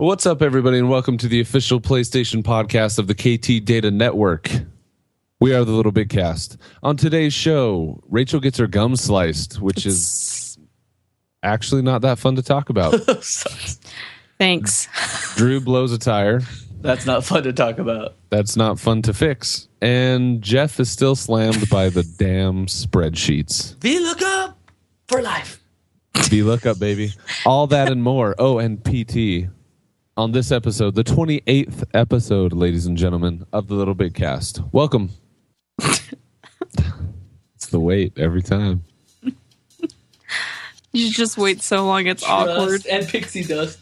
What's up, everybody, and welcome to the official PlayStation podcast of the KT Data Network. We are the Little Big Cast. On today's show, Rachel gets her gum sliced, which is actually not that fun to talk about. Thanks. Drew blows a tire. That's not fun to talk about. That's not fun to fix. And Jeff is still slammed by the damn spreadsheets. VLOOKUP for life. Be look up, baby. All that and more. Oh, and PT on this episode, the 28th episode, ladies and gentlemen, of the Little Big Cast. Welcome. it's the wait every time. You just wait so long, it's awkward. And pixie dust.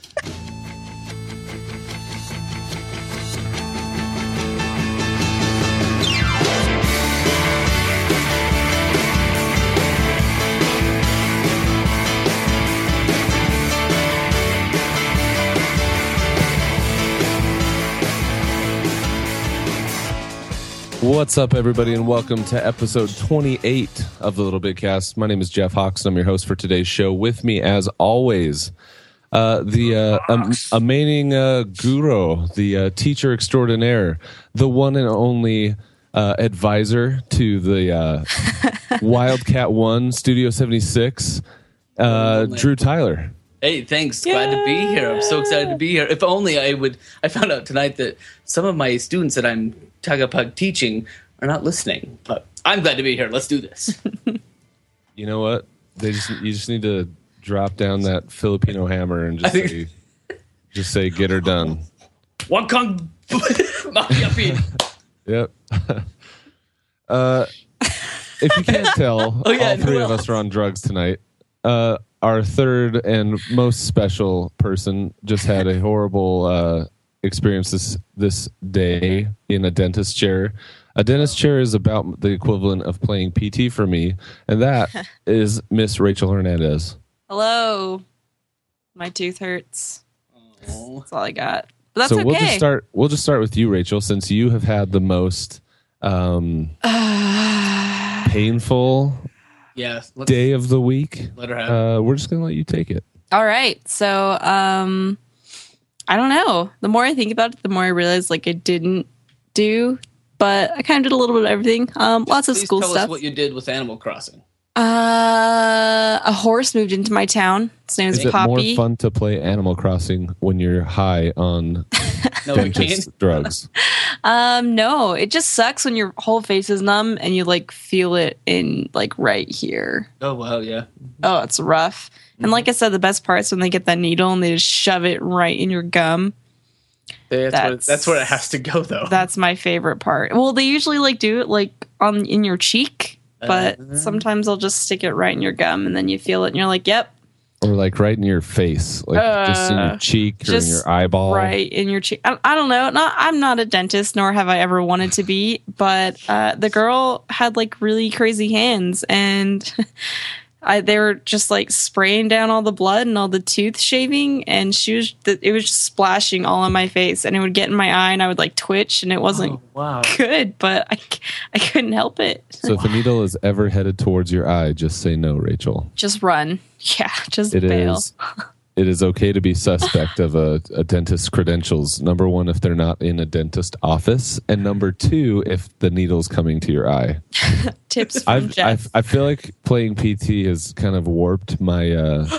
What's up, everybody, and welcome to episode 28 of the Little Big Cast. My name is Jeff Hawks. I'm your host for today's show. With me, as always, uh, the uh, am- amazing uh, guru, the uh, teacher extraordinaire, the one and only uh, advisor to the uh, Wildcat One Studio 76, uh, Drew Tyler. Hey, thanks. Glad to be here. I'm so excited to be here. If only I would. I found out tonight that some of my students that I'm Tagapug teaching are not listening, but I'm glad to be here. Let's do this. You know what? They just you just need to drop down that Filipino hammer and just think- say, just say get her done. One kong makiapin. Yep. uh, if you can't tell, Oh, yeah, all three who of us are on drugs tonight. Uh, our third and most special person just had a horrible uh, experience this this day in a dentist chair. A dentist chair is about the equivalent of playing PT for me, and that is Miss Rachel Hernandez. Hello. My tooth hurts. Oh. That's all I got. But that's so okay. we'll just start. We'll just start with you, Rachel, since you have had the most um, painful Yeah, let's day of the week. let her have. Uh, we're just gonna let you take it. all right. So, um, I don't know. The more I think about it, the more I realize like I didn't do, but I kind of did a little bit of everything. Um, lots of school tell stuff. us what you did with Animal Crossing. uh, a horse moved into my town. His name is Is it more fun to play Animal Crossing when you're high on No, we can't. drugs? Um, no, it just sucks when your whole face is numb and you like feel it in like right here. Oh well, yeah. Oh, it's rough. And like I said, the best part is when they get that needle and they just shove it right in your gum. That's, where, That's- that's where it has to go, though. That's my favorite part. Well, they usually like do it like on in your cheek, but Uh. sometimes they'll just stick it right in your gum and then you feel it and you're like, "Yep, Or like right in your face, like just in your Uh, cheek or in your eyeball? right in your cheek." I, I don't know. Not I'm not a dentist nor have I ever wanted to be, but uh, the girl had like really crazy hands and I, they were just like spraying down all the blood and all the tooth shaving, and she was it was just splashing all on my face, and it would get in my eye, and I would like twitch, and it wasn't Oh, wow. good, but I, I couldn't help it. So if a needle is ever headed towards your eye, just say no, Rachel. Just run, yeah, just It is. It is okay to be suspect of a, a dentist's credentials. Number one, if they're not in a dentist office, and number two, if the needle's coming to your eye. Tips from Jeff. I feel like playing PT has kind of warped my uh,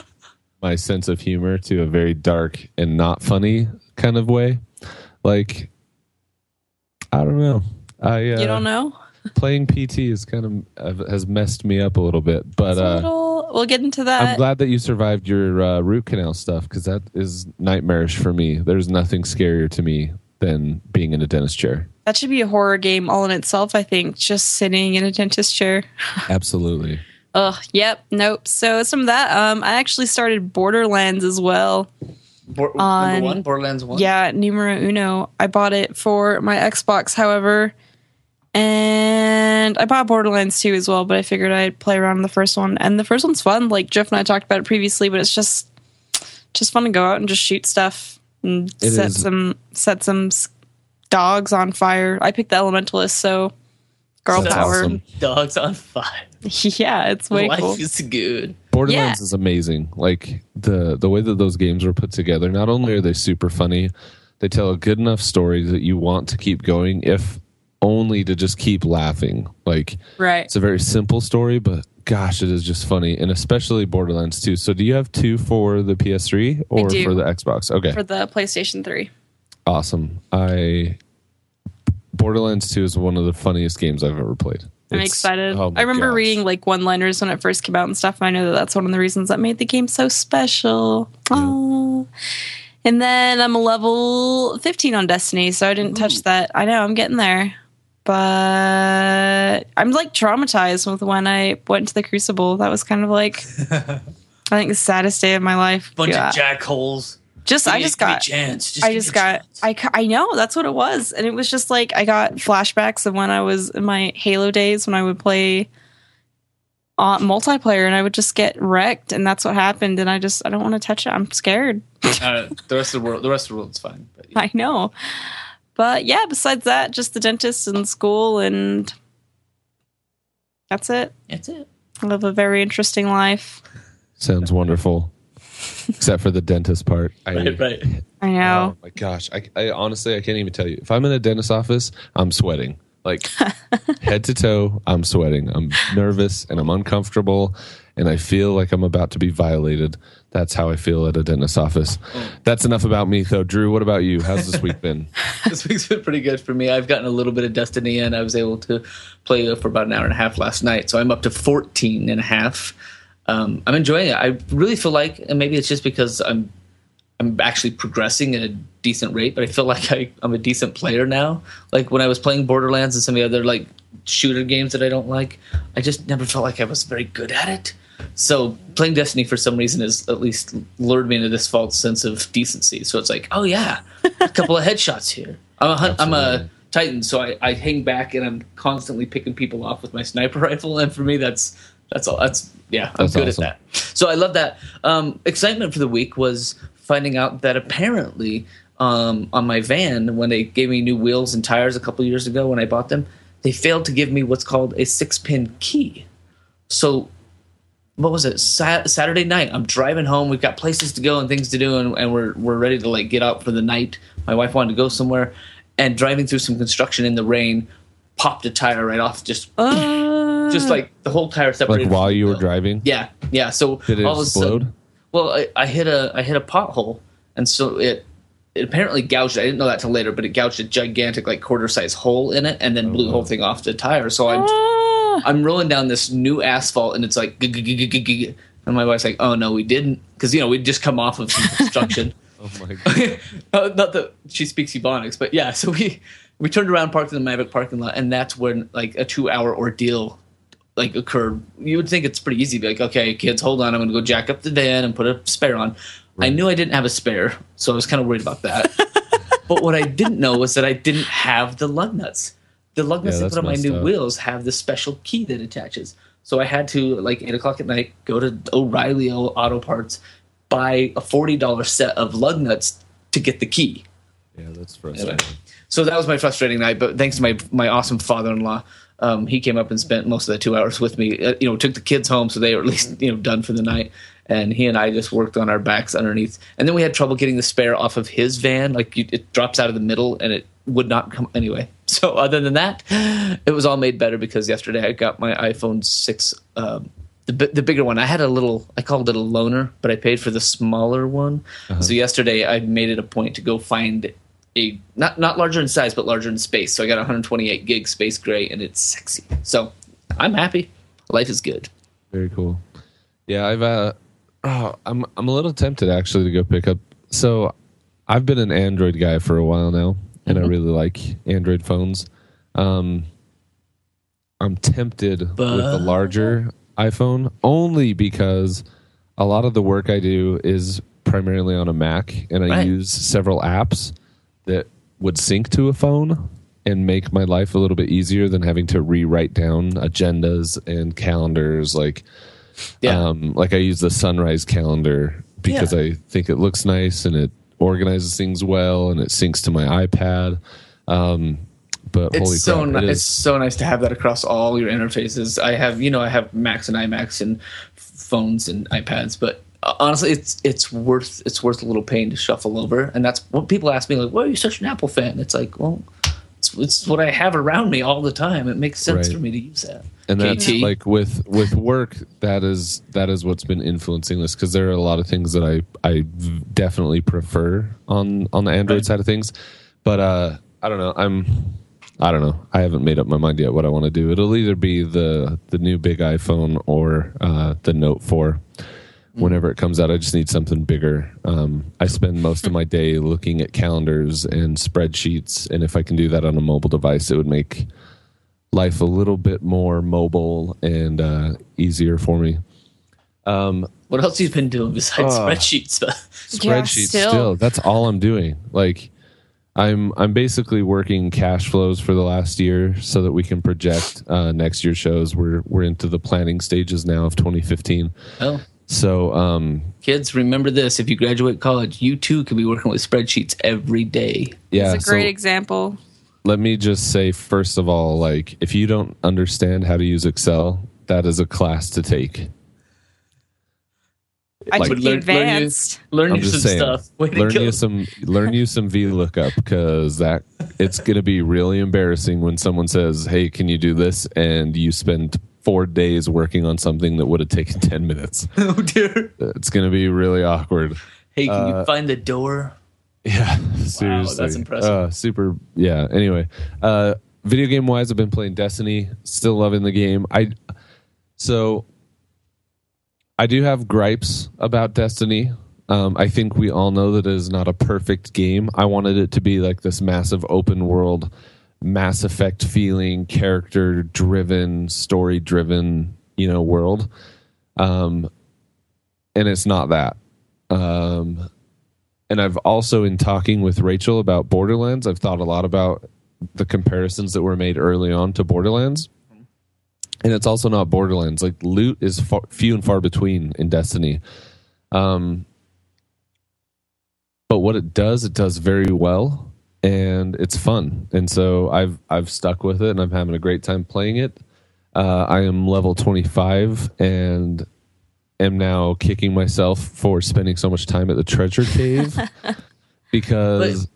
my sense of humor to a very dark and not funny kind of way. Like, I don't know. I uh, you don't know. playing PT is kind of uh, has messed me up a little bit, but It's a little, we'll get into that. I'm glad that you survived your uh, root canal stuff because that is nightmarish for me. There's nothing scarier to me than being in a dentist chair. that should be a horror game all in itself. I think just sitting in a dentist chair. Absolutely. Ugh. Yep. Nope. So some of that. Um, I actually started Borderlands as well. Bor- On- number one, Borderlands one. Yeah, numero uno. I bought it for my Xbox, however, and I bought Borderlands 2 as well. But I figured I'd play around in the first one, and the first one's fun. Like Jeff and I talked about it previously, but it's just just fun to go out and just shoot stuff and It set is. some set some dogs on fire. I picked the Elementalist, so girl That's power. awesome. Dogs on fire. yeah, it's way Life cool. is good. Borderlands Yeah. is amazing. Like the the way that those games were put together. Not only are they super funny, they tell a good enough story that you want to keep going, if only to just keep laughing. Like Right. it's a very simple story, but gosh, it is just funny, and especially Borderlands 2. So, do you have two for the PS3 or for the Xbox? Okay, For the PlayStation 3. awesome. I Borderlands 2 is one of the funniest games I've ever played. I'm It's- excited. oh I remember gosh. reading like one liners when it first came out and stuff. And I know that that's one of the reasons that made the game so special. Oh. And then I'm a level 15 on Destiny, so I didn't touch that. I know I'm getting there. But I'm like traumatized with when I went to the Crucible. That was kind of like, I think, the saddest day of my life. Bunch Yeah. of jackholes. Just, Give I just give me a got chance. Just I just got chance. I I know that's what it was, and it was just like I got flashbacks of when I was in my Halo days when I would play uh, multiplayer and I would just get wrecked, and that's what happened. And I just I don't want to touch it. I'm scared. Uh, the rest of the world. The rest of the world's fine. But yeah. I know, but yeah. Besides that, just the dentist and school, and that's it. that's it. I live a very interesting life. Sounds wonderful. Except for the dentist part. I, Right, right. I know. Oh my gosh. I, I honestly, I can't even tell you. If I'm in a dentist's office, I'm sweating. Like head to toe, I'm sweating. I'm nervous and I'm uncomfortable and I feel like I'm about to be violated. That's how I feel at a dentist's office. That's enough about me, though. Drew, what about you? How's this week been? this week's been pretty good for me. I've gotten a little bit of Destiny in. I was able to play for about an hour and a half last night. So I'm up to 14 and a half. Um, I'm enjoying it. I really feel like, and maybe it's just because I'm I'm actually progressing at a decent rate, but I feel like I, I'm a decent player now. Like when I was playing Borderlands and some of the other like shooter games that I don't like, I just never felt like I was very good at it. So playing Destiny for some reason has at least lured me into this false sense of decency. So it's like, oh yeah, a couple of headshots here. I'm a hun- I'm a Titan, so I, I hang back and I'm constantly picking people off with my sniper rifle, and for me that's that's all. That's yeah, I'm That's good awesome. at that. So I love that. Um, excitement for the week was finding out that apparently um, on my van, when they gave me new wheels and tires a couple years ago when I bought them, they failed to give me what's called a six pin key. So what was it Sa- Saturday night? I'm driving home. We've got places to go and things to do, and, and we're we're ready to like get out for the night. My wife wanted to go somewhere, and driving through some construction in the rain, popped a tire right off. Just Uh, just like the whole tire separated. Like while you were driving? Yeah, yeah. So Did it all of a explode? sudden, well, I, I hit a I hit a pothole, and so it it apparently gouged. I didn't know that till later, but it gouged a gigantic like quarter size hole in it, and then blew the whole thing off the tire. So I'm ah. I'm rolling down this new asphalt, and it's like, and my wife's like, "Oh no, we didn't," because you know we'd just come off of some construction. Oh my god. Uh, not that she speaks Ebonics, but yeah. So we we turned around, parked in the Mavic parking lot, and that's when like a two hour ordeal like occurred. You would think it's pretty easy. Be like, okay, kids, hold on, I'm going to go jack up the van and put a spare on. I knew I didn't have a spare, so I was kind of worried about that. but what I didn't know was that I didn't have the lug nuts. The lug nuts Yeah, they put on my new up. wheels have this special key that attaches. So I had to like eight o'clock at night go to O'Reilly Auto Parts, buy a forty dollar set of lug nuts to get the key. Yeah, that's frustrating. So that was my frustrating night. But thanks to my my awesome father in law, um, he came up and spent most of the two hours with me. Uh, you know, took the kids home so they were at least you know done for the night. And he and I just worked on our backs underneath. And then we had trouble getting the spare off of his van. Like you, it drops out of the middle and it would not come anyway. So other than that, it was all made better because yesterday I got my iPhone six. Um, the, the bigger one. I had a little, I called it a loaner, but I paid for the smaller one. So yesterday I made it a point to go find a not not larger in size, but larger in space. So I got 128 gig space gray, and it's sexy. So I'm happy. Life is good. Very cool. Yeah, I've uh oh, I'm I'm a little tempted actually to go pick up. So I've been an Android guy for a while now, and I really like Android phones. Um I'm tempted with the larger iPhone only because a lot of the work I do is primarily on a Mac and I Right. use several apps that would sync to a phone and make my life a little bit easier than having to rewrite down agendas and calendars like Yeah. um, like I use the sunrise calendar because Yeah. I think it looks nice and it organizes things well and it syncs to my iPad. Um, but holy it's so crap, ni- it it's so nice to have that across all your interfaces. I have you know I have Macs and iMacs and phones and iPads, but uh, honestly, it's it's worth it's worth a little pain to shuffle over. And that's what people ask me like, "Why are you such an Apple fan?" It's like, well, it's, it's what I have around me all the time. It makes sense Right. for me to use that. and that's KT. like with with work that is that is what's been influencing this because there are a lot of things that i i definitely prefer on on the android Right. side of things but uh i don't know i'm i don't know i haven't made up my mind yet what i want to do it'll either be the the new big iphone or uh the note 4 whenever it comes out i just need something bigger um i spend most of my day looking at calendars and spreadsheets and if i can do that on a mobile device it would make life a little bit more mobile and uh, easier for me. What else you've been doing besides Oh. spreadsheets? Yeah, Spreadsheets still. still. That's all I'm doing. Like I'm I'm basically working cash flows for the last year so that we can project uh, next year's shows. We're we're into the planning stages now of 2015. well, So um, kids, remember this: if you graduate college, you too can be working with spreadsheets every day. yeah, it's a great so example. let me just say first of all, like if you don't understand how to use Excel, that is a class to take. I Like- took the Learn- learn you- advanced. Learn you some saying, stuff. Way learn you some learn you some VLOOKUP because that it's going to be really embarrassing when someone says, "Hey, can you do this?" and you spend four days working on something that would have taken ten minutes. oh dear. It's going to be really awkward. Hey, can Uh, you find the door? Yeah, seriously, that's impressive. Uh, super. Yeah. Anyway, uh, video game wise, I've been playing Destiny. Still loving the game. I so I do have gripes about Destiny. Um, I think we all know that it is not a perfect game. I wanted it to be like this massive open world, Mass Effect feeling, character driven, story driven, you know, world. Um, and it's not that. Um, and I've also, in talking with Rachel about Borderlands, I've thought a lot about the comparisons that were made early on to Borderlands. And it's also not Borderlands. Like loot is far, few and far between in Destiny. Um, but what it does, it does very well, and it's fun. And so I've I've stuck with it, and I'm having a great time playing it. Uh, I am level 25, and am now kicking myself for spending so much time at the treasure cave because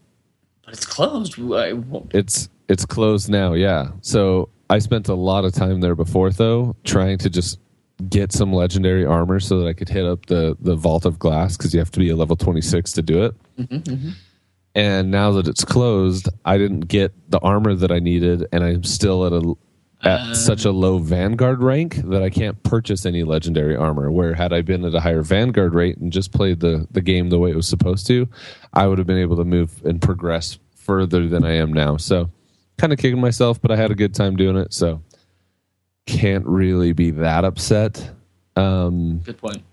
But it's closed. I it's it's closed now yeah so i spent a lot of time there before though trying to just get some legendary armor so that i could hit up the the vault of glass because you have to be a level 26 to do it and now that it's closed i didn't get the armor that i needed and i'm still at a at such a low vanguard rank that i can't purchase any legendary armor. Where had i been at a higher vanguard rate and just played the the game the way it was supposed to i would have been able to move and progress further than i am now. So kind of kicking myself but i had a good time doing it so can't really be that upset. Um Good point.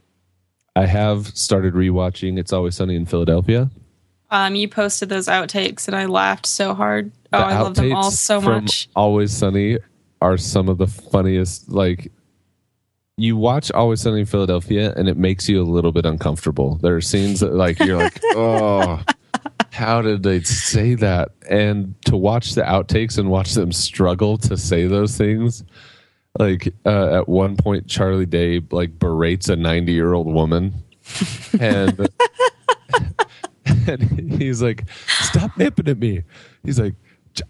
i have started rewatching it's always sunny in philadelphia Um, you posted those outtakes, and I laughed so hard. Oh, The I love them all so much. Always Sunny are some of the funniest. Like, you watch Always Sunny in Philadelphia, and it makes you a little bit uncomfortable. There are scenes that, like, you're like, oh, how did they say that? And to watch the outtakes and watch them struggle to say those things. Like uh, at one point, Charlie Day like berates a 90 year old woman, and and he's like, "Stop nipping at me." He's like,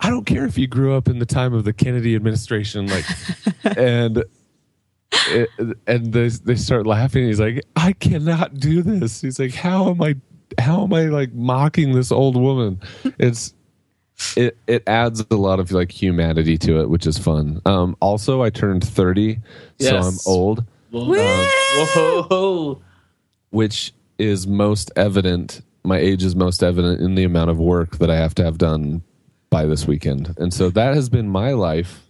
"I don't care if you grew up in the time of the Kennedy administration." Like, and it, and they they start laughing. He's like, "I cannot do this." He's like, "How am I? How am I like mocking this old woman?" It's it it adds a lot of like humanity to it, which is fun. Um, also, I turned thirty, so I'm old Whoa. Whoa. Whoa. which is most evident my age is most evident in the amount of work that i have to have done by this weekend. And so that has been my life.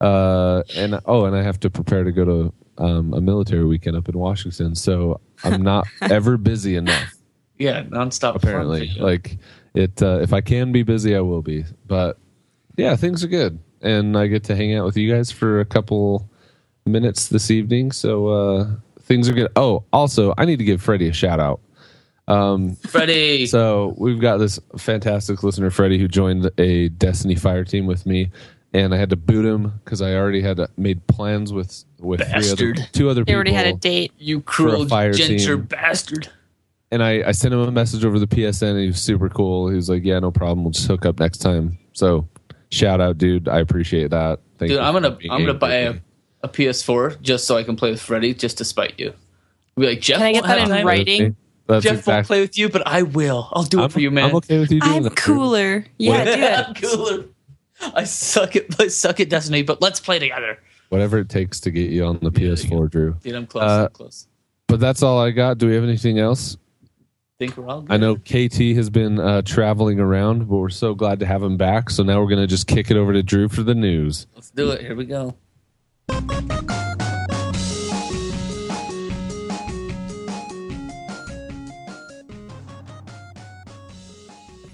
Uh and oh and i have to prepare to go to um, a military weekend up in washington. So i'm not ever busy enough. Yeah, nonstop. apparently. like it uh, if i can be busy i will be. But yeah things are good. And i get to hang out with you guys for a couple minutes this evening. So uh things are good. Oh also i need to give freddie a shout out Um, Freddie. so we've got this fantastic listener, Freddie, who joined a Destiny Fire team with me, and I had to boot him because I already had made plans with with three other, two other people. They already had a date. you cruel fire ginger team. bastard. and I, I sent him a message over the PSN, and he was super cool. He was like, "Yeah, no problem. We'll just hook up next time." So, shout out, dude. I appreciate that. Thank Dude, you I'm gonna I'm gonna buy a, a PS4 just so I can play with Freddie, just to spite you. I'll Be like Jeff. Can I get won't that in time. writing? That's Jeff won't play with you, but I will. I'll do it I'm, for you, man. I'm okay with you doing I'm that. dude. cooler. Yeah, do it. I'm cooler. I suck at I suck at Destiny, but let's play together. Whatever it takes to get you on the PS4, Drew. Dude, I'm close. Uh, I'm close. But that's all I got. Do we have anything else? Think we're all good. I know KT has been uh, traveling around, but we're so glad to have him back. So now we're going to just kick it over to Drew for the news. Let's do it. Here we go.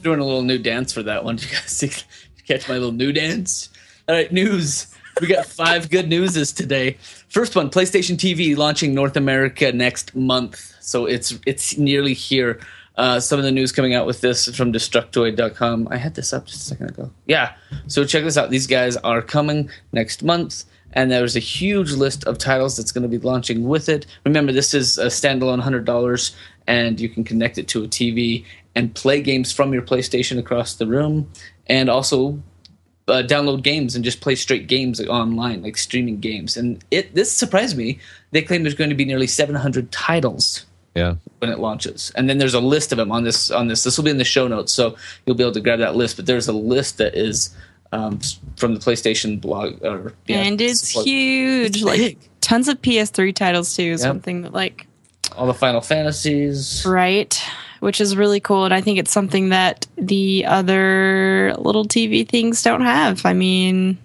Doing a little new dance for that one. Did you guys see, catch my little new dance? All right, news. We got five good newses today. First one: PlayStation TV launching North America next month, so it's it's nearly here. Uh, some of the news coming out with this from Destructoid.com. I had this up just a second ago. Yeah, so check this out. These guys are coming next month, and there's a huge list of titles that's going to be launching with it. Remember, this is a standalone hundred dollars, and you can connect it to a TV and play games from your PlayStation across the room, and also uh, download games and just play straight games online, like streaming games. And it this surprised me. They claim there's going to be nearly 700 titles Yeah. when it launches, and then there's a list of them on this. On this, this will be in the show notes, so you'll be able to grab that list. But there's a list that is um, from the PlayStation blog, or yeah, and it's support- huge. It's like tons of PS3 titles too. Is Yep. something that like all the Final Fantasies. right, which is really cool. And I think it's something that the other little TV things don't have. I mean,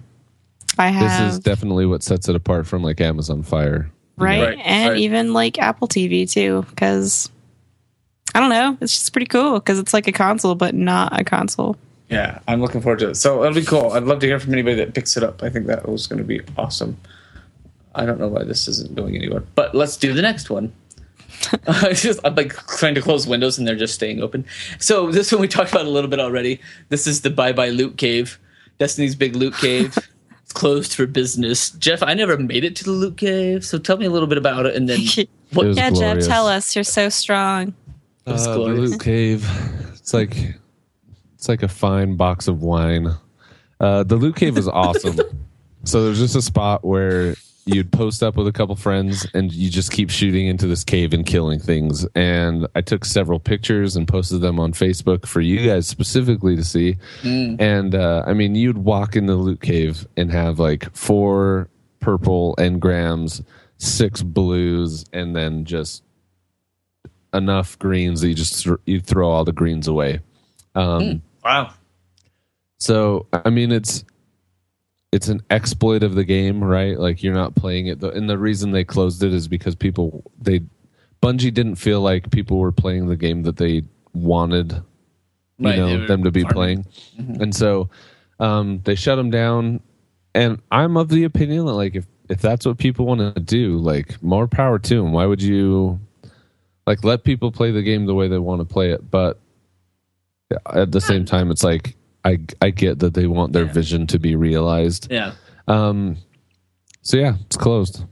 I have. This is definitely what sets it apart from like Amazon Fire. right, Right, and right. even like Apple TV too, because. I don't know. It's just pretty cool because it's like a console, but not a console. Yeah, I'm looking forward to it. So it'll be cool. I'd love to hear from anybody that picks it up. I think that was going to be awesome. I don't know why this isn't going anywhere, but let's do the next one. it's just I'm like trying to close windows and they're just staying open. So this one we talked about a little bit already. This is the Bye Bye Loot Cave, Destiny's big loot cave. it's closed for business. Jeff, I never made it to the loot cave, so tell me a little bit about it and then what It yeah, glorious. Jeff, tell us. You're so strong. was Uh, the. Loot Cave. It's like it's like a fine box of wine. Uh, the Loot Cave is awesome. so there's just a spot where you'd post up with a couple friends and you just keep shooting into this cave and killing things. And I took several pictures and posted them on Facebook for you guys specifically to see. And uh, I mean, you'd walk in the Loot Cave and have like four purple engrams, six blues, and then just enough greens that you just thr you throw all the greens away. Um, wow. So I mean, it's it's an exploit of the game, right? Like you're not playing it, and the reason they closed it is because people they Bungie didn't feel like people were playing the game that they wanted you Right, know them to be farming. playing, and so um, they shut them down. And I'm of the opinion that like if if that's what people want to do, like more power to them. Why would you like let people play the game the way they want to play it? But at the same time, it's like I I get that they want their Yeah. vision to be realized. Yeah. Um, so yeah, it's closed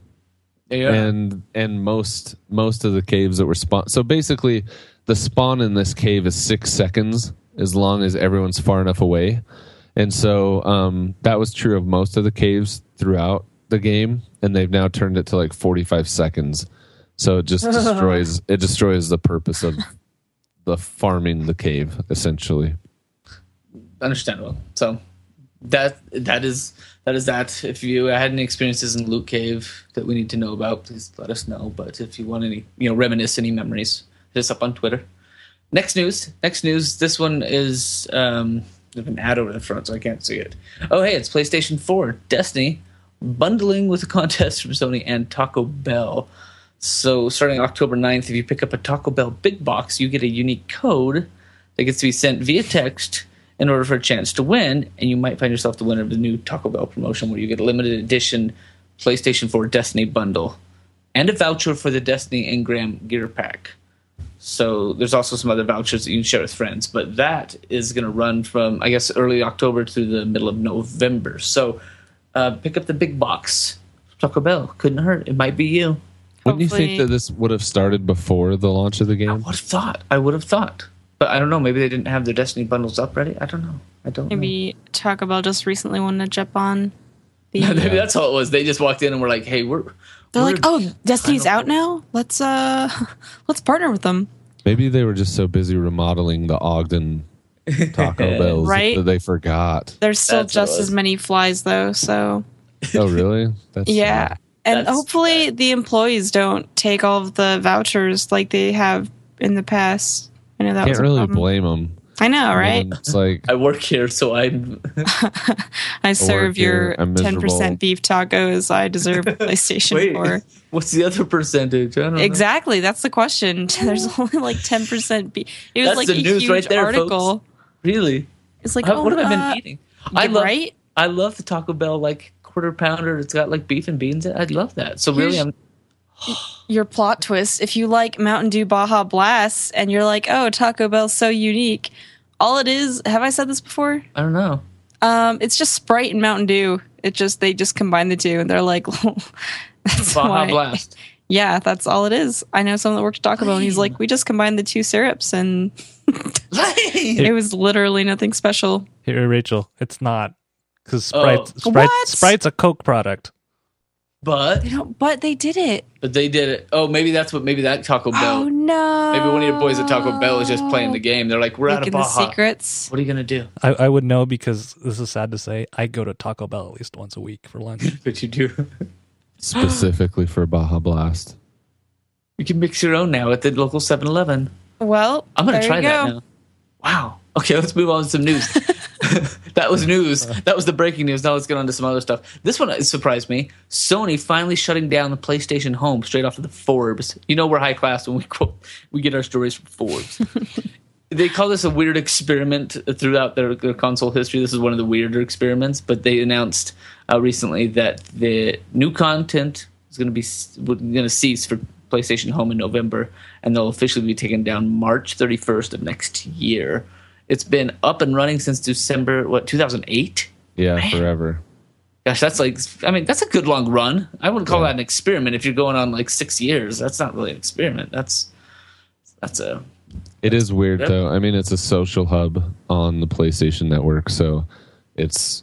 Yeah. and and most most of the caves that were spawn so basically the spawn in this cave is six seconds as long as everyone's far enough away and so um, that was true of most of the caves throughout the game and they've now turned it to like 45 seconds so it just destroys it destroys the purpose of the farming the cave essentially understandable. So that that is that is that. If you had any experiences in Loot Cave that we need to know about, please let us know. But if you want any, you know, reminisce any memories, hit us up on Twitter. Next news. Next news. This one is um, there's an ad over the front, so I can't see it. Oh, hey, it's PlayStation 4 Destiny bundling with a contest from Sony and Taco Bell. So starting October 9th, if you pick up a Taco Bell big box, you get a unique code that gets to be sent via text in order for a chance to win, and you might find yourself the winner of the new Taco Bell promotion where you get a limited edition PlayStation 4 Destiny bundle and a voucher for the Destiny Engram gear pack. So there's also some other vouchers that you can share with friends, but that is going to run from I guess early October to the middle of November. So uh, pick up the big box. Taco Bell couldn't hurt. It might be you. Wouldn't you think that this would have started before the launch of the game? I game? would have thought. I would have thought, but I don't know. Maybe they didn't have their Destiny bundles up ready. I don't know. I don't. know. Maybe Taco Bell just recently wanted to jump on the. Maybe that's all it was. They just walked in and were like, "Hey, we're." They're we're- like, oh, Destiny's Final- out now. Let's uh, let's partner with them. Maybe they were just so busy remodeling the Ogden Taco Bells Right? that they forgot. There's still That's just as many flies though, so Oh, really? That's yeah. And That's hopefully the employees don't take all of the vouchers like they have in the past. I know that can't a really problem. blame them. I know, right? It's like I work here, so I'm. I serve here, your ten percent beef tacos. I deserve a PlayStation Wait, Four. what's the other percentage? I don't know. Exactly, that's the question. There's only like ten percent beef. It was That's like the a news huge right there, article. folks. Really? It's like, Uh, oh, what have I been uh, eating? I yeah, love. right? I love the Taco Bell like quarter pounder. It's got like beef and beans. I love that. So really, Here's- I'm. Your plot twist. If you like Mountain Dew Baja Blast and you're like, oh, Taco Bell's so unique, all it is, have I said this before? I don't know. Um, it's just Sprite and Mountain Dew. It just they just combine the two and they're like, that's Baja why. Blast. Yeah, that's all it is. I know someone that worked at Taco Bell and he's like, we just combined the two syrups and it was literally nothing special. Here, Rachel, it's not because Oh. Sprite, Sprite, Sprite's a Coke product. But They don't, but they did it. but they did it. Oh, maybe that's what. Maybe that Taco oh, Bell. Oh no! Maybe one of your boys at Taco Bell is just playing the game. They're like, "We're out of Looking the Baja. secrets. What are you gonna do?" I, I would know because this is sad to say. I go to Taco Bell at least once a week for lunch. But you do. specifically for Baja Blast. You can mix your own now at the local 7-Eleven. Well, I'm gonna there try you that now. Wow. Okay, let's move on to some news. that was news. That was the breaking news. Now let's get on to some other stuff. This one surprised me. Sony finally shutting down the PlayStation Home straight off of the Forbes. You know we're high class when we quote, we get our stories from Forbes. they call this a weird experiment throughout their, their console history. This is one of the weirder experiments, but they announced uh, recently that the new content is going to be going to cease for PlayStation Home in November, and they'll officially be taken down March 31st of next year. It's been up and running since December what 2008. Yeah, Man. forever. Gosh, that's like I mean that's a good long run. I wouldn't call Yeah. that an experiment if you're going on like six years. That's not really an experiment. That's that's a It is weird Yep. though. I mean, it's a social hub on the PlayStation Network, so it's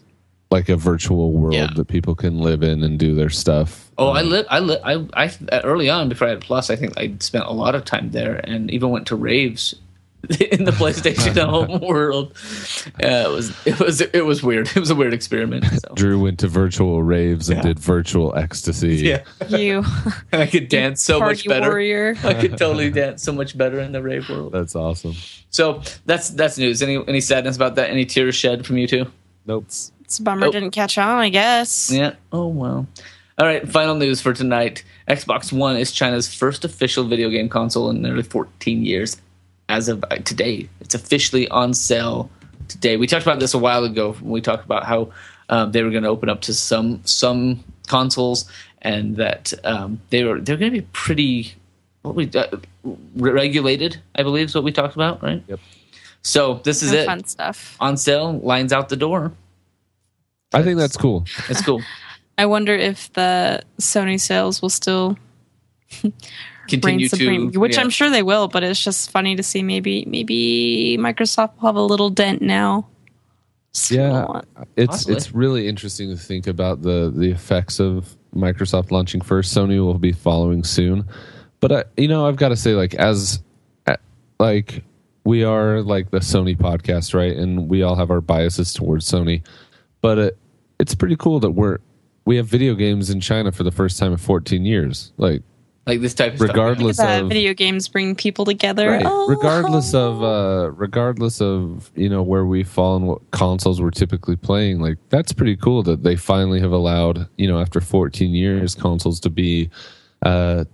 like a virtual world Yeah. that people can live in and do their stuff. Oh, I Um, live. I live. I, I early on before I had Plus, I think I spent a lot of time there, and even went to raves in the PlayStation Home world. Uh, it was it was it was weird. It was a weird experiment. So. Drew went to virtual raves and Yeah. did virtual ecstasy. Yeah, You I could dance so much party better. warrior. I could totally dance so much better in the rave world. That's awesome. So that's that's news. Any any sadness about that? Any tears shed from you two? Nope. It's a bummer Oh. didn't catch on. I guess. Yeah. Oh well. All right. Final news for tonight: Xbox One is China's first official video game console in nearly 14 years. As of uh, today, it's officially on sale today. We talked about this a while ago when we talked about how um, they were going to open up to some some consoles and that um, they were they're going to be pretty what we uh, regulated. I believe is what we talked about, right? Yep. So this is No it fun stuff. on sale. Lines out the door. I think that's cool. That's cool. I wonder if the Sony sales will still reign Continue supreme, to which yeah. I'm sure they will. But it's just funny to see. Maybe maybe Microsoft will have a little dent now. Just a Yeah. It's Possibly. it's really interesting to think about the the effects of Microsoft launching first. Sony will be following soon, but I, you know I've got to say like as uh, like we are like the Sony podcast, right? And we all have our biases towards Sony, but it, it's pretty cool that we're we have video games in China for the first time in 14 years. Like like this type of stuff. regardless of video games bring people together. Right. Oh. Regardless of uh regardless of, you know, where we fall and what consoles we're typically playing, like that's pretty cool that they finally have allowed, you know, after 14 years consoles to be uh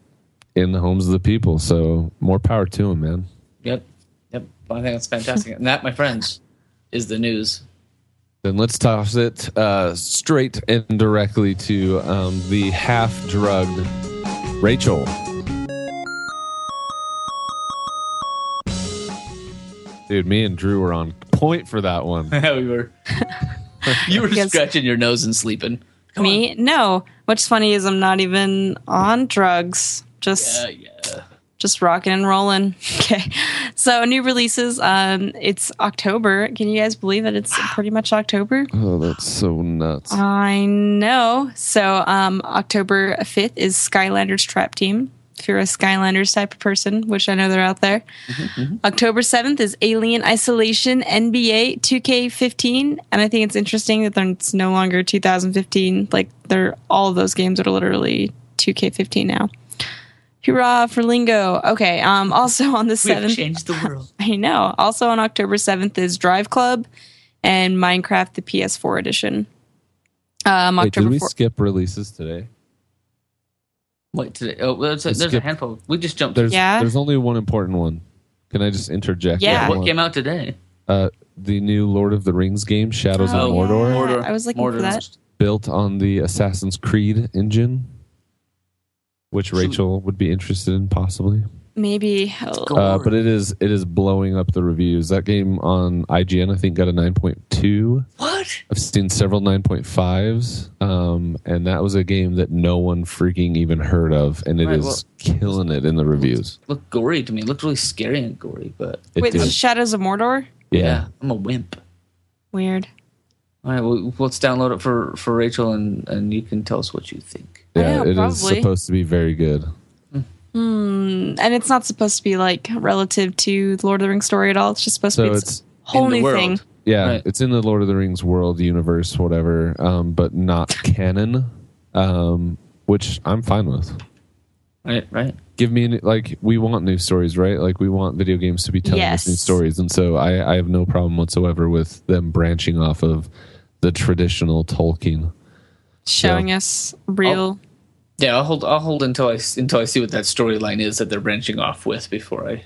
in the homes of the people. So more power to them, man. Yep. Yep. I think that's fantastic. and that, my friends, is the news. Then let's toss it uh straight and directly to um the half drugged Rachel. Dude, me and Drew were on point for that one. we were. you were scratching your nose and sleeping. Come me? On. No. What's funny is I'm not even on drugs. Just yeah, yeah just rocking and rolling. Okay. So new releases. Um, it's October. Can you guys believe that it's pretty much October? Oh, that's so nuts. I know. So um, October 5th is Skylanders Trap Team. If you're a Skylanders type of person, which I know they're out there. October 7th is Alien Isolation NBA 2K15. And I think it's interesting that it's no longer 2015. Like they're all of those games are literally 2K15 now. Hurrah for Lingo. Okay. Um, also on the We have 7th, changed the world. I know. Also on October 7th is Drive Club and Minecraft the PS4 edition. Um, Wait, did we 4th. skip releases today? Wait, today. Oh, well, it's a, Let's there's skip- a handful. We just jumped. There's Yeah. there's only one important one. Can I just interject? Yeah. what one? came out today? Uh, the new Lord of the Rings game, Shadows Oh, of Mordor, yeah. Mordor. I was looking Mordor. for that. built on the Assassin's Creed engine, which So- Rachel would be interested in possibly. Maybe. Uh, but it is it is blowing up the reviews. That game on IGN I think got a 9.2. What? I've seen several 9.5s, um, and that was a game that no one freaking even heard of, and it is Right, well- killing it in the reviews. Looked gory to me. It looked really scary and gory, but It Wait, did. this is Shadows of Mordor? yeah. I'm a wimp. Weird. All right, well, let's download it for for Rachel, and and you can tell us what you think. I Yeah, know, it is probably. supposed to be very good. Hmm. And it's not supposed to be like relative to the Lord of the Rings story at all. It's just supposed to be it's its whole new world. thing. yeah, Right. it's in the Lord of the Rings world universe, whatever, um, but not canon, um, which I'm fine with. Right, right. Give me like we want new stories, right? Like we want video games to be telling us new stories, and so I, I have no problem whatsoever with them branching off of the traditional Tolkien. Showing us real. Yeah, I'll hold. I'll hold until I until I see what that storyline is that they're branching off with before I,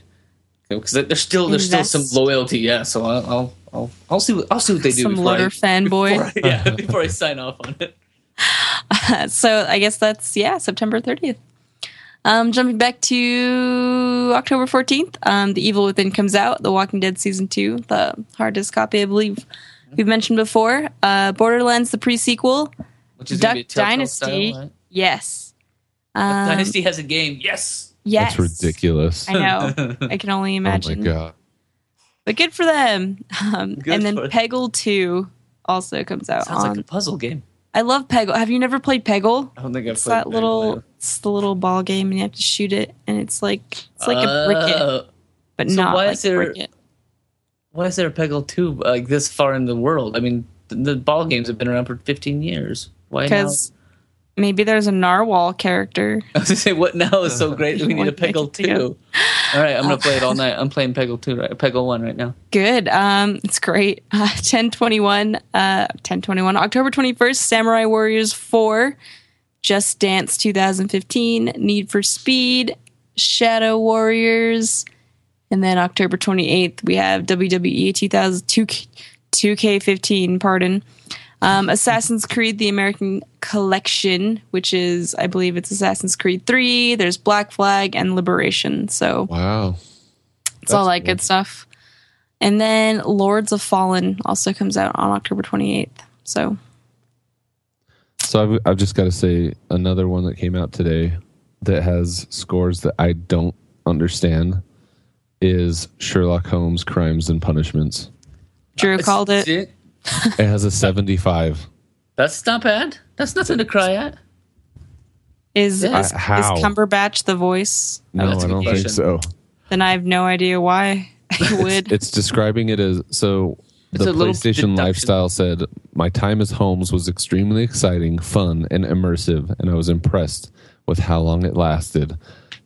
because there's still there's still some loyalty. Yeah, so I'll I'll I'll, I'll see what I'll see what they do Some I, fanboy. before I- yeah, before I sign off on it. so I guess that's yeah, September 30th. Um, jumping back to October 14th, um, The Evil Within comes out. The Walking Dead season two, the hard disk copy, I believe we've mentioned before. Uh, Borderlands, the is Duck Dynasty. style, right? Yes. Duck Um, Dynasty has a game. Yes. Yes. That's ridiculous. I know. I can only imagine. Oh my god! but good for them. Um, Good and then for them. Peggle 2 also comes out. Sounds on, like a puzzle game. I love Peggle. Have you never played Peggle? I don't think I've It's played that little, Peggle. it's the little ball game, and you have to shoot it, and it's like it's like a bricket, Uh, but so not why like is there- a bricket. Why is there a Peggle two like this far in the world? I mean, the, the ball games have been around for 15 years. Why now? Because maybe there's a narwhal character. I was gonna say, what now is so great? that We need a Like, make Peggle two. All right, I'm gonna play it all night. I'm playing Peggle two, right? Peggle one right now. Good. Um, it's great. Uh, 1021, uh, 1021, October 21st, Samurai Warriors 4, Just Dance 2015, Need for Speed, Shadow Warriors, and then October 28th, we have WWE 2002, 2K15, pardon. Um, Assassin's Creed: The American Collection, which is, I believe, it's Assassin's Creed Three. There's Black Flag and Liberation. So Wow. it's all That's that good stuff. And then Lords of Fallen also comes out on October 28th. So So I've, I've just got to say another one that came out today that has scores that I don't understand is Sherlock Holmes Crimes and Punishments. Drew called it. See? It has a 75. That's not bad. That's nothing to cry at. Is, Yeah. is, Uh, how? is Cumberbatch the voice? No, that's I a don't think so. Then I have no idea why he would. It's describing it as so It's the a PlayStation lifestyle said my time as Holmes was extremely exciting, fun, and immersive, and I was impressed with how long it lasted.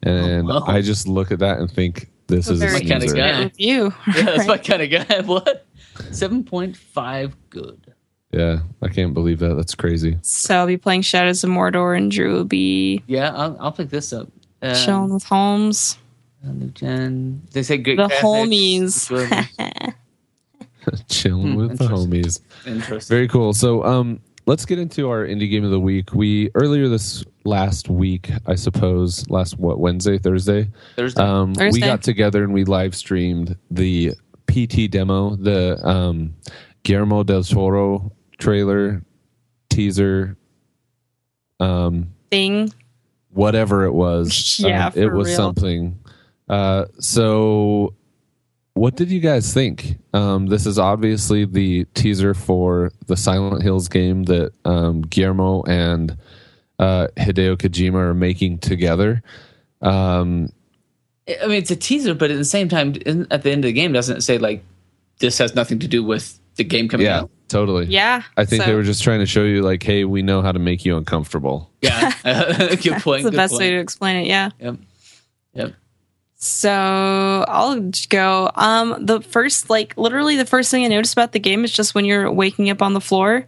And Oh, wow. I just look at that and think this is a my kinda guy. you. Yeah, that's my kind of guy. What? Seven point five. Good. Yeah, I can't believe that. That's crazy. So I'll be playing Shadows of Mordor, and Drew will be Yeah, I'll, I'll pick this up. Um, chilling with Holmes. new gen. They say good. The graphics, homies. Chilling Hmm, with the interesting. homies. Interesting. Very cool. So, um, let's get into our indie game of the week. We earlier this last week, I suppose, last what Wednesday, Thursday, Thursday. um, we got together and we live streamed the PT demo, the um, Guillermo del Toro trailer, teaser, um, Thing. whatever it was. Yeah, um, it was real. something. Uh, so, what did you guys think? Um, this is obviously the teaser for the Silent Hills game that um, Guillermo and uh, Hideo Kojima are making together. Um, I mean, it's a teaser, but at the same time, isn't- at the end of the game, doesn't it say like this has nothing to do with the game coming yeah, out? totally. Yeah. I think so they were just trying to show you, like, hey, we know how to make you uncomfortable. Yeah, good point. That's the good best point. way to explain it. Yeah. Yep. Yep. So I'll go. Um, the first, like, literally the first thing I noticed about the game is just when you're waking up on the floor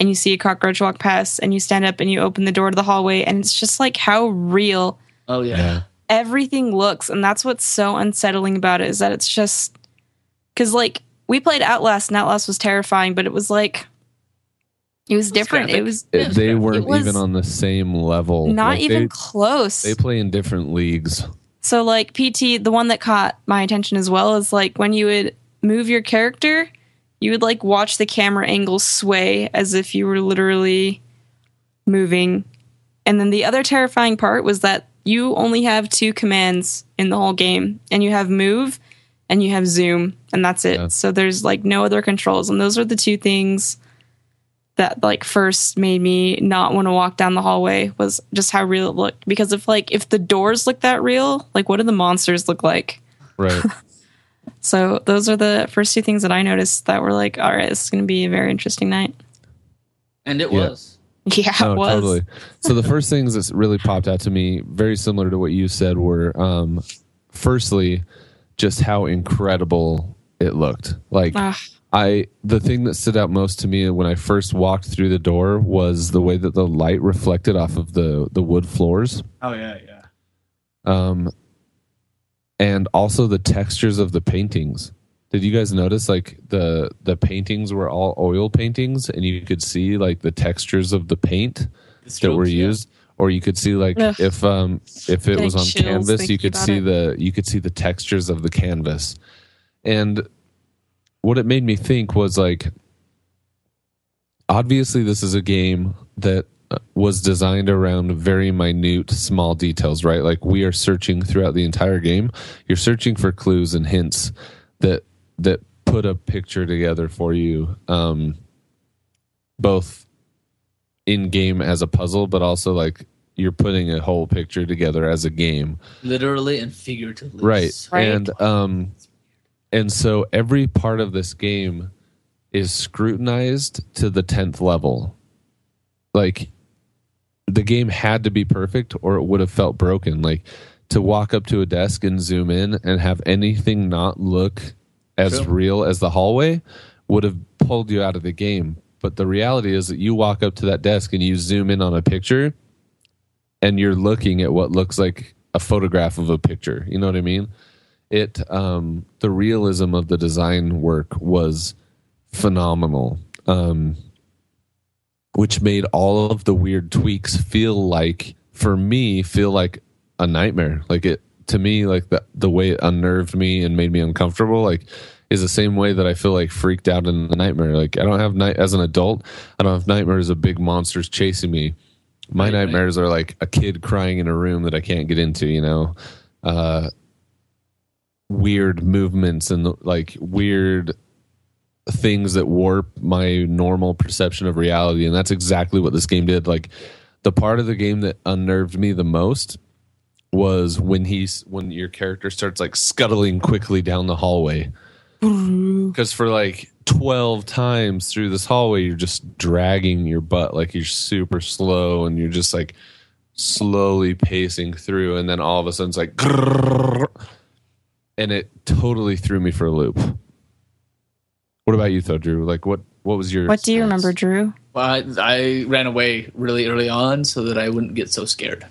and you see a cockroach walk past and you stand up and you open the door to the hallway and it's just like how real Oh yeah. Yeah. Everything looks and that's what's so unsettling about it is that it's just because like we played outlast and outlast was terrifying but it was like it was different it graphic. was It- they weren't was even on the same level. not Like, even they, close they play in different leagues. so like pt the one that caught my attention as well is like when you would move your character you would like watch the camera angle sway as if you were literally moving and then the other terrifying part was that you only have two commands in the whole game and you have move and you have zoom and that's it Yeah. so there's like no other controls and those are the two things that like first made me not want to walk down the hallway was just how real it looked because if like if the doors look that real like what do the monsters look like Right. so those are the first two things that i noticed that were like all right this is going to be a very interesting night And it Yeah. was. yeah No, it was totally. So the first things that really popped out to me, very similar to what you said, were um, firstly, just how incredible it looked. Like Ah, I, the thing that stood out most to me when I first walked through the door was the way that the light reflected off of the the wood floors, Oh yeah, yeah. um, and also the textures of the paintings. Did you guys notice like the the paintings were all oil paintings, and you could see like the textures of the paint that were used? Or you could see like Ugh. if um if it Getting was on canvas you could see it. the you could see the textures of the canvas. And what it made me think was like obviously this is a game that uh, was designed around very minute small details right? Like we are searching throughout the entire game. You're searching for clues and hints that that put a picture together for you um both in game as a puzzle but also like you're putting a whole picture together as a game Literally and figuratively. right Right. and um and so every part of this game is scrutinized to the 10th level like the game had to be perfect or it would have felt broken like to walk up to a desk and zoom in and have anything not look as True. real as the hallway would have pulled you out of the game but the reality is that you walk up to that desk and you zoom in on a picture and you're looking at what looks like a photograph of a picture. You know what I mean? It um the realism of the design work was phenomenal. Um which made all of the weird tweaks feel like for me feel like a nightmare. Like it to me like the the way it unnerved me and made me uncomfortable like is the same way that I feel like freaked out in the nightmare. Like I don't have night as an adult, I don't have nightmares of big monsters chasing me. My Right, right. nightmares are like a kid crying in a room that I can't get into, you know. Uh weird movements and like weird things that warp my normal perception of reality and that's exactly what this game did like the part of the game that unnerved me the most was when he's when your character starts like scuttling quickly down the hallway. Mm-hmm. Because for like 12 times through this hallway you're just dragging your butt like you're super slow and you're just like slowly pacing through and then all of a sudden it's like and it totally threw me for a loop. What about you though drew? Like what what was your what do you sense? remember drew? Well, I, I ran away really early on so that I wouldn't get so scared.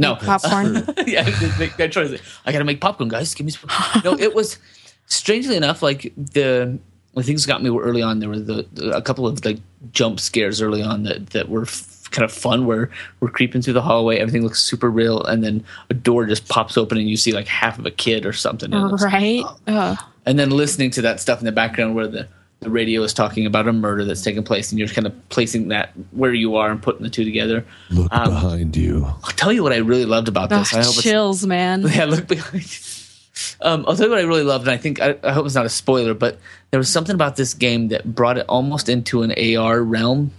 No, popcorn yeah, I make that choice. I gotta make popcorn, guys. Give me some. No, it was strangely enough like the the things got me were early on. There were the, the a couple of like jump scares early on that that were f- kind of fun. Where we're creeping through the hallway, everything looks super real, and then a door just pops open and you see like half of a kid or something. and it was- right and then listening to that stuff in the background where the the radio is talking about a murder that's taking place, and you're kind of placing that where you are and putting the two together. Look Um, behind you. I'll tell you what I really loved about this. I Ugh, hope it's chills, man. yeah, look behind. you. Um, I'll tell you what I really loved, and I think I, I hope it's not a spoiler, but there was something about this game that brought it almost into an AR realm,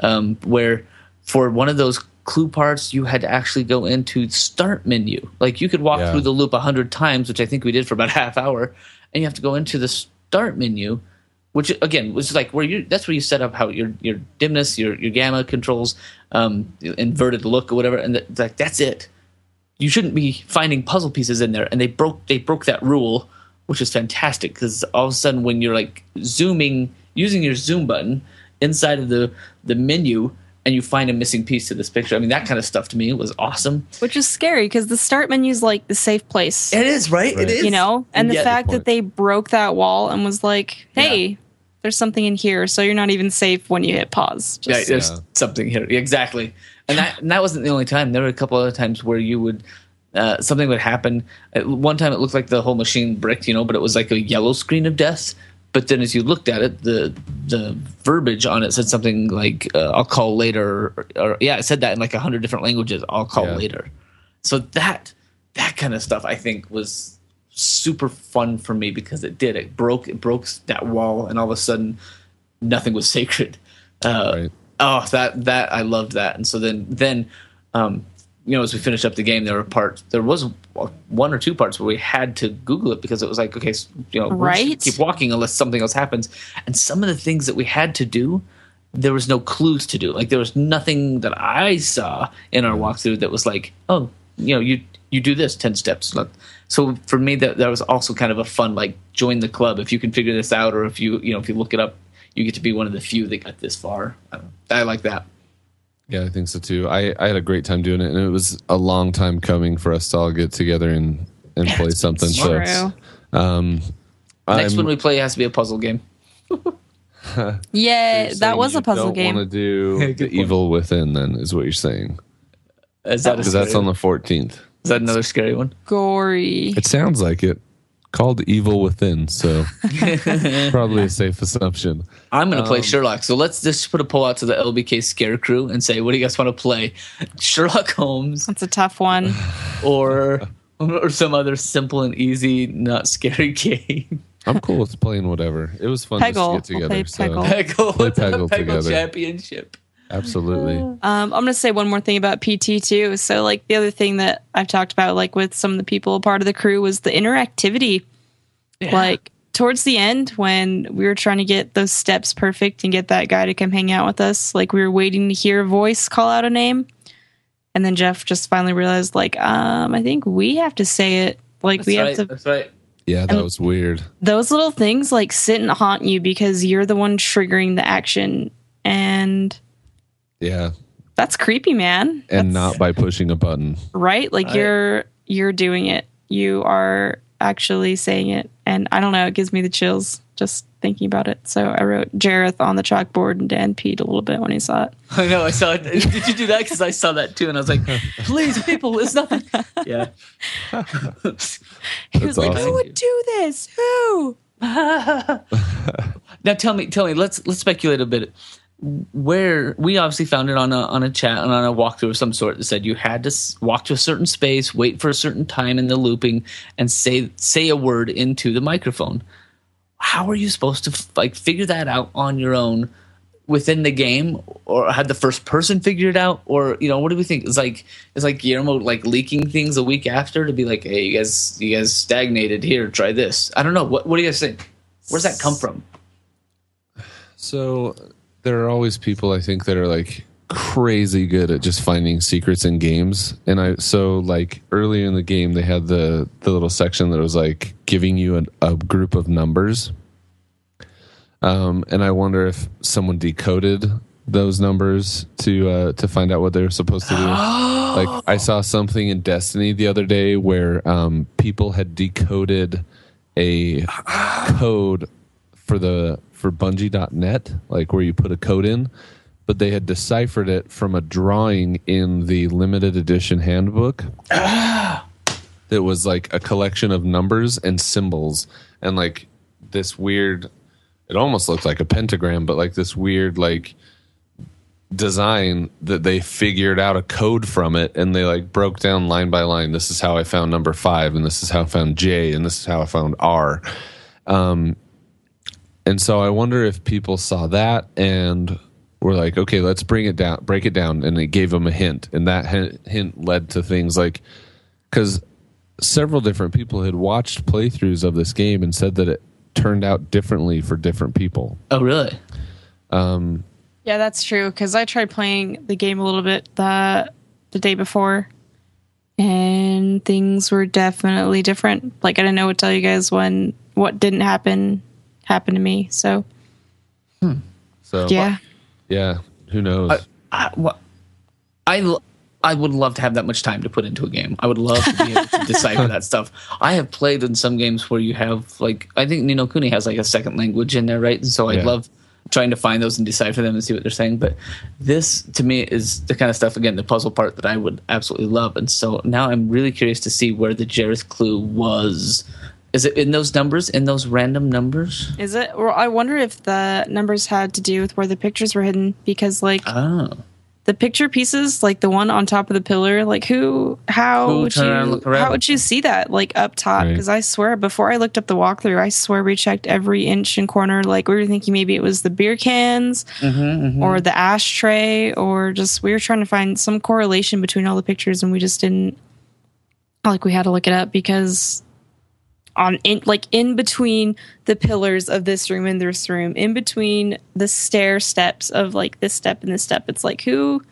um, where for one of those clue parts you had to actually go into start menu. Like you could walk Yeah. through the loop a hundred times, which I think we did for about a half hour, and you have to go into the start menu, which again was like where you that's where you set up how your your dimness, your your gamma controls, um, inverted look or whatever, and that, like that's it. You shouldn't be finding puzzle pieces in there and they broke they broke that rule which is fantastic because all of a sudden when you're like zooming using your zoom button inside of the the menu and you find a missing piece to this picture i mean that kind of stuff to me was awesome Which is scary because the start menu is like the safe place, it is right, Right. it is you know? And the yet- fact point. that they broke that wall and was like, hey, there's something in here. So you're not even safe when you hit pause. yeah, there's Yeah. something here exactly and that and that wasn't the only time there were a couple other times where you would uh, something would happen At one time it looked like the whole machine bricked you know but it was like a yellow screen of death but then as you looked at it the the verbiage on it said something like uh, i'll call later or, or yeah it said that in like a hundred different languages i'll call Yeah. later so that that kind of stuff i think was super fun for me because it did it broke it broke that wall and all of a sudden nothing was sacred uh, Right. oh that that i loved that and so then then um you know as we finished up the game there were parts there was one or two parts where we had to google it because it was like okay you know we're just gonna Right. keep walking unless something else happens. And some of the things that we had to do there was no clues to do. Like there was nothing that i saw in our walkthrough that was like oh you know you you do this 10 steps. So for me that that was also kind of a fun like join the club. If you can figure this out or if you you know if you look it up you get to be one of the few that got this far. I. I like that Yeah, I think so too. I, I had a great time doing it, and it was a long time coming for us to all get together and, and play something. So, True. um, next I'm- one we play has to be a puzzle game yeah, you're that was you a puzzle don't game. Want to do the point. evil within? Then is what you're saying is that, because that's scary on the 14th. is that another scary one Gory. It sounds like it. Called Evil Within, so probably a safe assumption. i'm going to play Um, sherlock so let's just put a poll out to the lbk scare crew and say what do you guys want to play sherlock holmes That's a tough one. or or some other simple and easy not scary game I'm cool with playing whatever. It was fun Peggle. just to We'll get play together. Peggle. So Peggle, Play the Peggle Peggle together. championship absolutely. Um, I'm gonna say one more thing about PT too. So, like the other thing that I've talked about, like with some of the people part of the crew, was the interactivity. Like towards the end, when we were trying to get those steps perfect and get that guy to come hang out with us, like we were waiting to hear a voice call out a name, and then Jeff just finally realized, like, um, I think we have to say it. Like that's we right have to. that's right Yeah, that And- was weird. Those little things like sit and haunt you because you're the one triggering the action, and Yeah, that's creepy, man. and That's- not by pushing a button. right like Right. you're you're doing it you are actually saying it and i don't know it gives me the chills just thinking about it so i wrote Jarith on the chalkboard and dan peed a little bit when he saw it I know. I saw it. Did you do that? Because I saw that too, and I was like, "Please, people, it's nothing." Yeah. he was like awesome. who would do this who Now tell me, tell me. Let's let's speculate a bit. Where we obviously found it on a on a chat and on a walkthrough of some sort that said you had to walk to a certain space, wait for a certain time in the looping, and say say a word into the microphone. How are you supposed to like figure that out on your own within the game, or had the first person figure it out, or you know what do we think? It's like it's like Guillermo like leaking things a week after to be like, hey, you guys you guys stagnated here, try this. I don't know. What what do you guys think? Where's that come from? So there are always people I think that are like crazy good at just finding secrets in games. And I so like earlier in the game they had the the little section that was like giving you an, a group of numbers. Um, and I wonder if someone decoded those numbers to uh, to find out what they were supposed to do. like I saw something in Destiny the other day where um, people had decoded a code for the for bungie.net like where you put a code in but they had deciphered it from a drawing in the limited edition handbook that was like a collection of numbers and symbols. And like this weird it almost looked like a pentagram but like this weird like design that they figured out a code from it and they like broke down line by line this is how i found number five and this is how i found j and this is how i found r. Um, and so i wonder if people saw that and were like okay let's bring it down break it down and it gave them a hint and that hint, hint led to things like because several different people had watched playthroughs of this game and said that it turned out differently for different people Oh, really? Um, yeah, that's true. Because I tried playing the game a little bit the the day before, and things were definitely different. Like I didn't know what to tell you guys when what didn't happen happened to me. So hmm. so yeah, yeah who knows I, what, I, l- I would love to have that much time to put into a game. I would love to be able to decipher that stuff. I have played in some games where you have like I think Ni no Kuni has like a second language in there, right? And so I Yeah. love trying to find those and decipher them and see what they're saying. But this to me is the kind of stuff again, the puzzle part that I would absolutely love. And so now I'm really curious to see where the Jarith clue was. Is it in those numbers? In those random numbers? is it? Well, I wonder if the numbers had to do with where the pictures were hidden because like Oh. the picture pieces, like the one on top of the pillar, like who, how Who would you, around and look around? how would you see that like up top? Right. Because I swear, before I looked up the walkthrough, I swear we checked every inch and corner. Like we were thinking maybe it was the beer cans Mm-hmm, or the ashtray, or just we were trying to find some correlation between all the pictures, and we just didn't. Like we had to look it up because on in like in between the pillars of this room and this room, in between the stair steps of like this step and this step, it's like who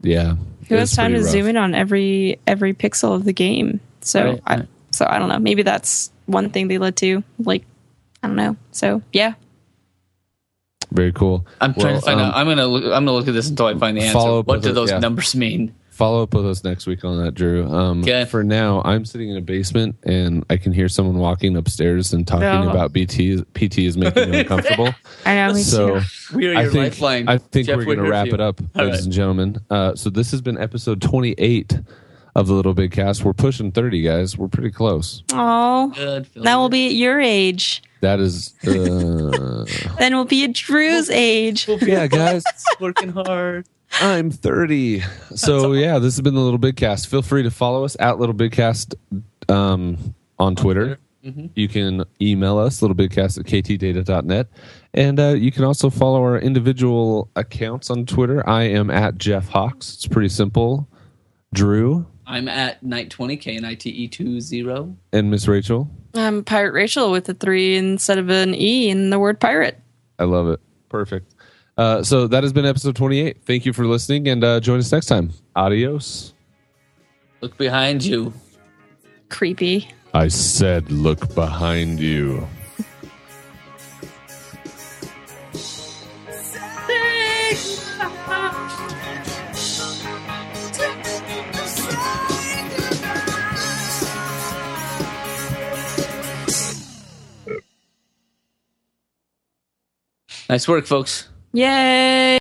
yeah who has time to rough. zoom in on every every pixel of the game? So Right, I right. so I don't know. Maybe that's one thing they led to. Like I don't know. So yeah, very cool I'm trying Well, to find um, out. I'm gonna look, I'm gonna look at this until I find the answer. What do those yeah. numbers mean? Follow up with us next week on that, Drew. Um, Okay. For now, I'm sitting in a basement and I can hear someone walking upstairs and talking No. about BT. PT is making me uncomfortable. I know. So. We are I think lifeline. I think Jeff, we're going to wrap for it up, All ladies right. and gentlemen. Uh, so this has been episode 28 of the LittleBigKast. We're pushing 30, guys. We're pretty close. Oh, Good. Phil. that will be at your age. That is, uh, Then we'll be at Drew's age. yeah, guys. working hard. I'm 30. So yeah, this has been the LittleBigKast. Feel free to follow us at LittleBigKast um, on Twitter. You can email us littlebigcast at ktdata.net. And uh, you can also follow our individual accounts on Twitter. I am at Jeff Hawks. It's pretty simple. Drew I'm at night twenty k n i t e two zero. and Miss Rachel. I'm Pirate Rachel with a three instead of an E in the word pirate. I love it. Perfect. Uh, so that has been episode 28. Thank you for listening and uh, join us next time. Adios. Look behind you. Creepy. I said, look behind you. Nice work, folks. Yay!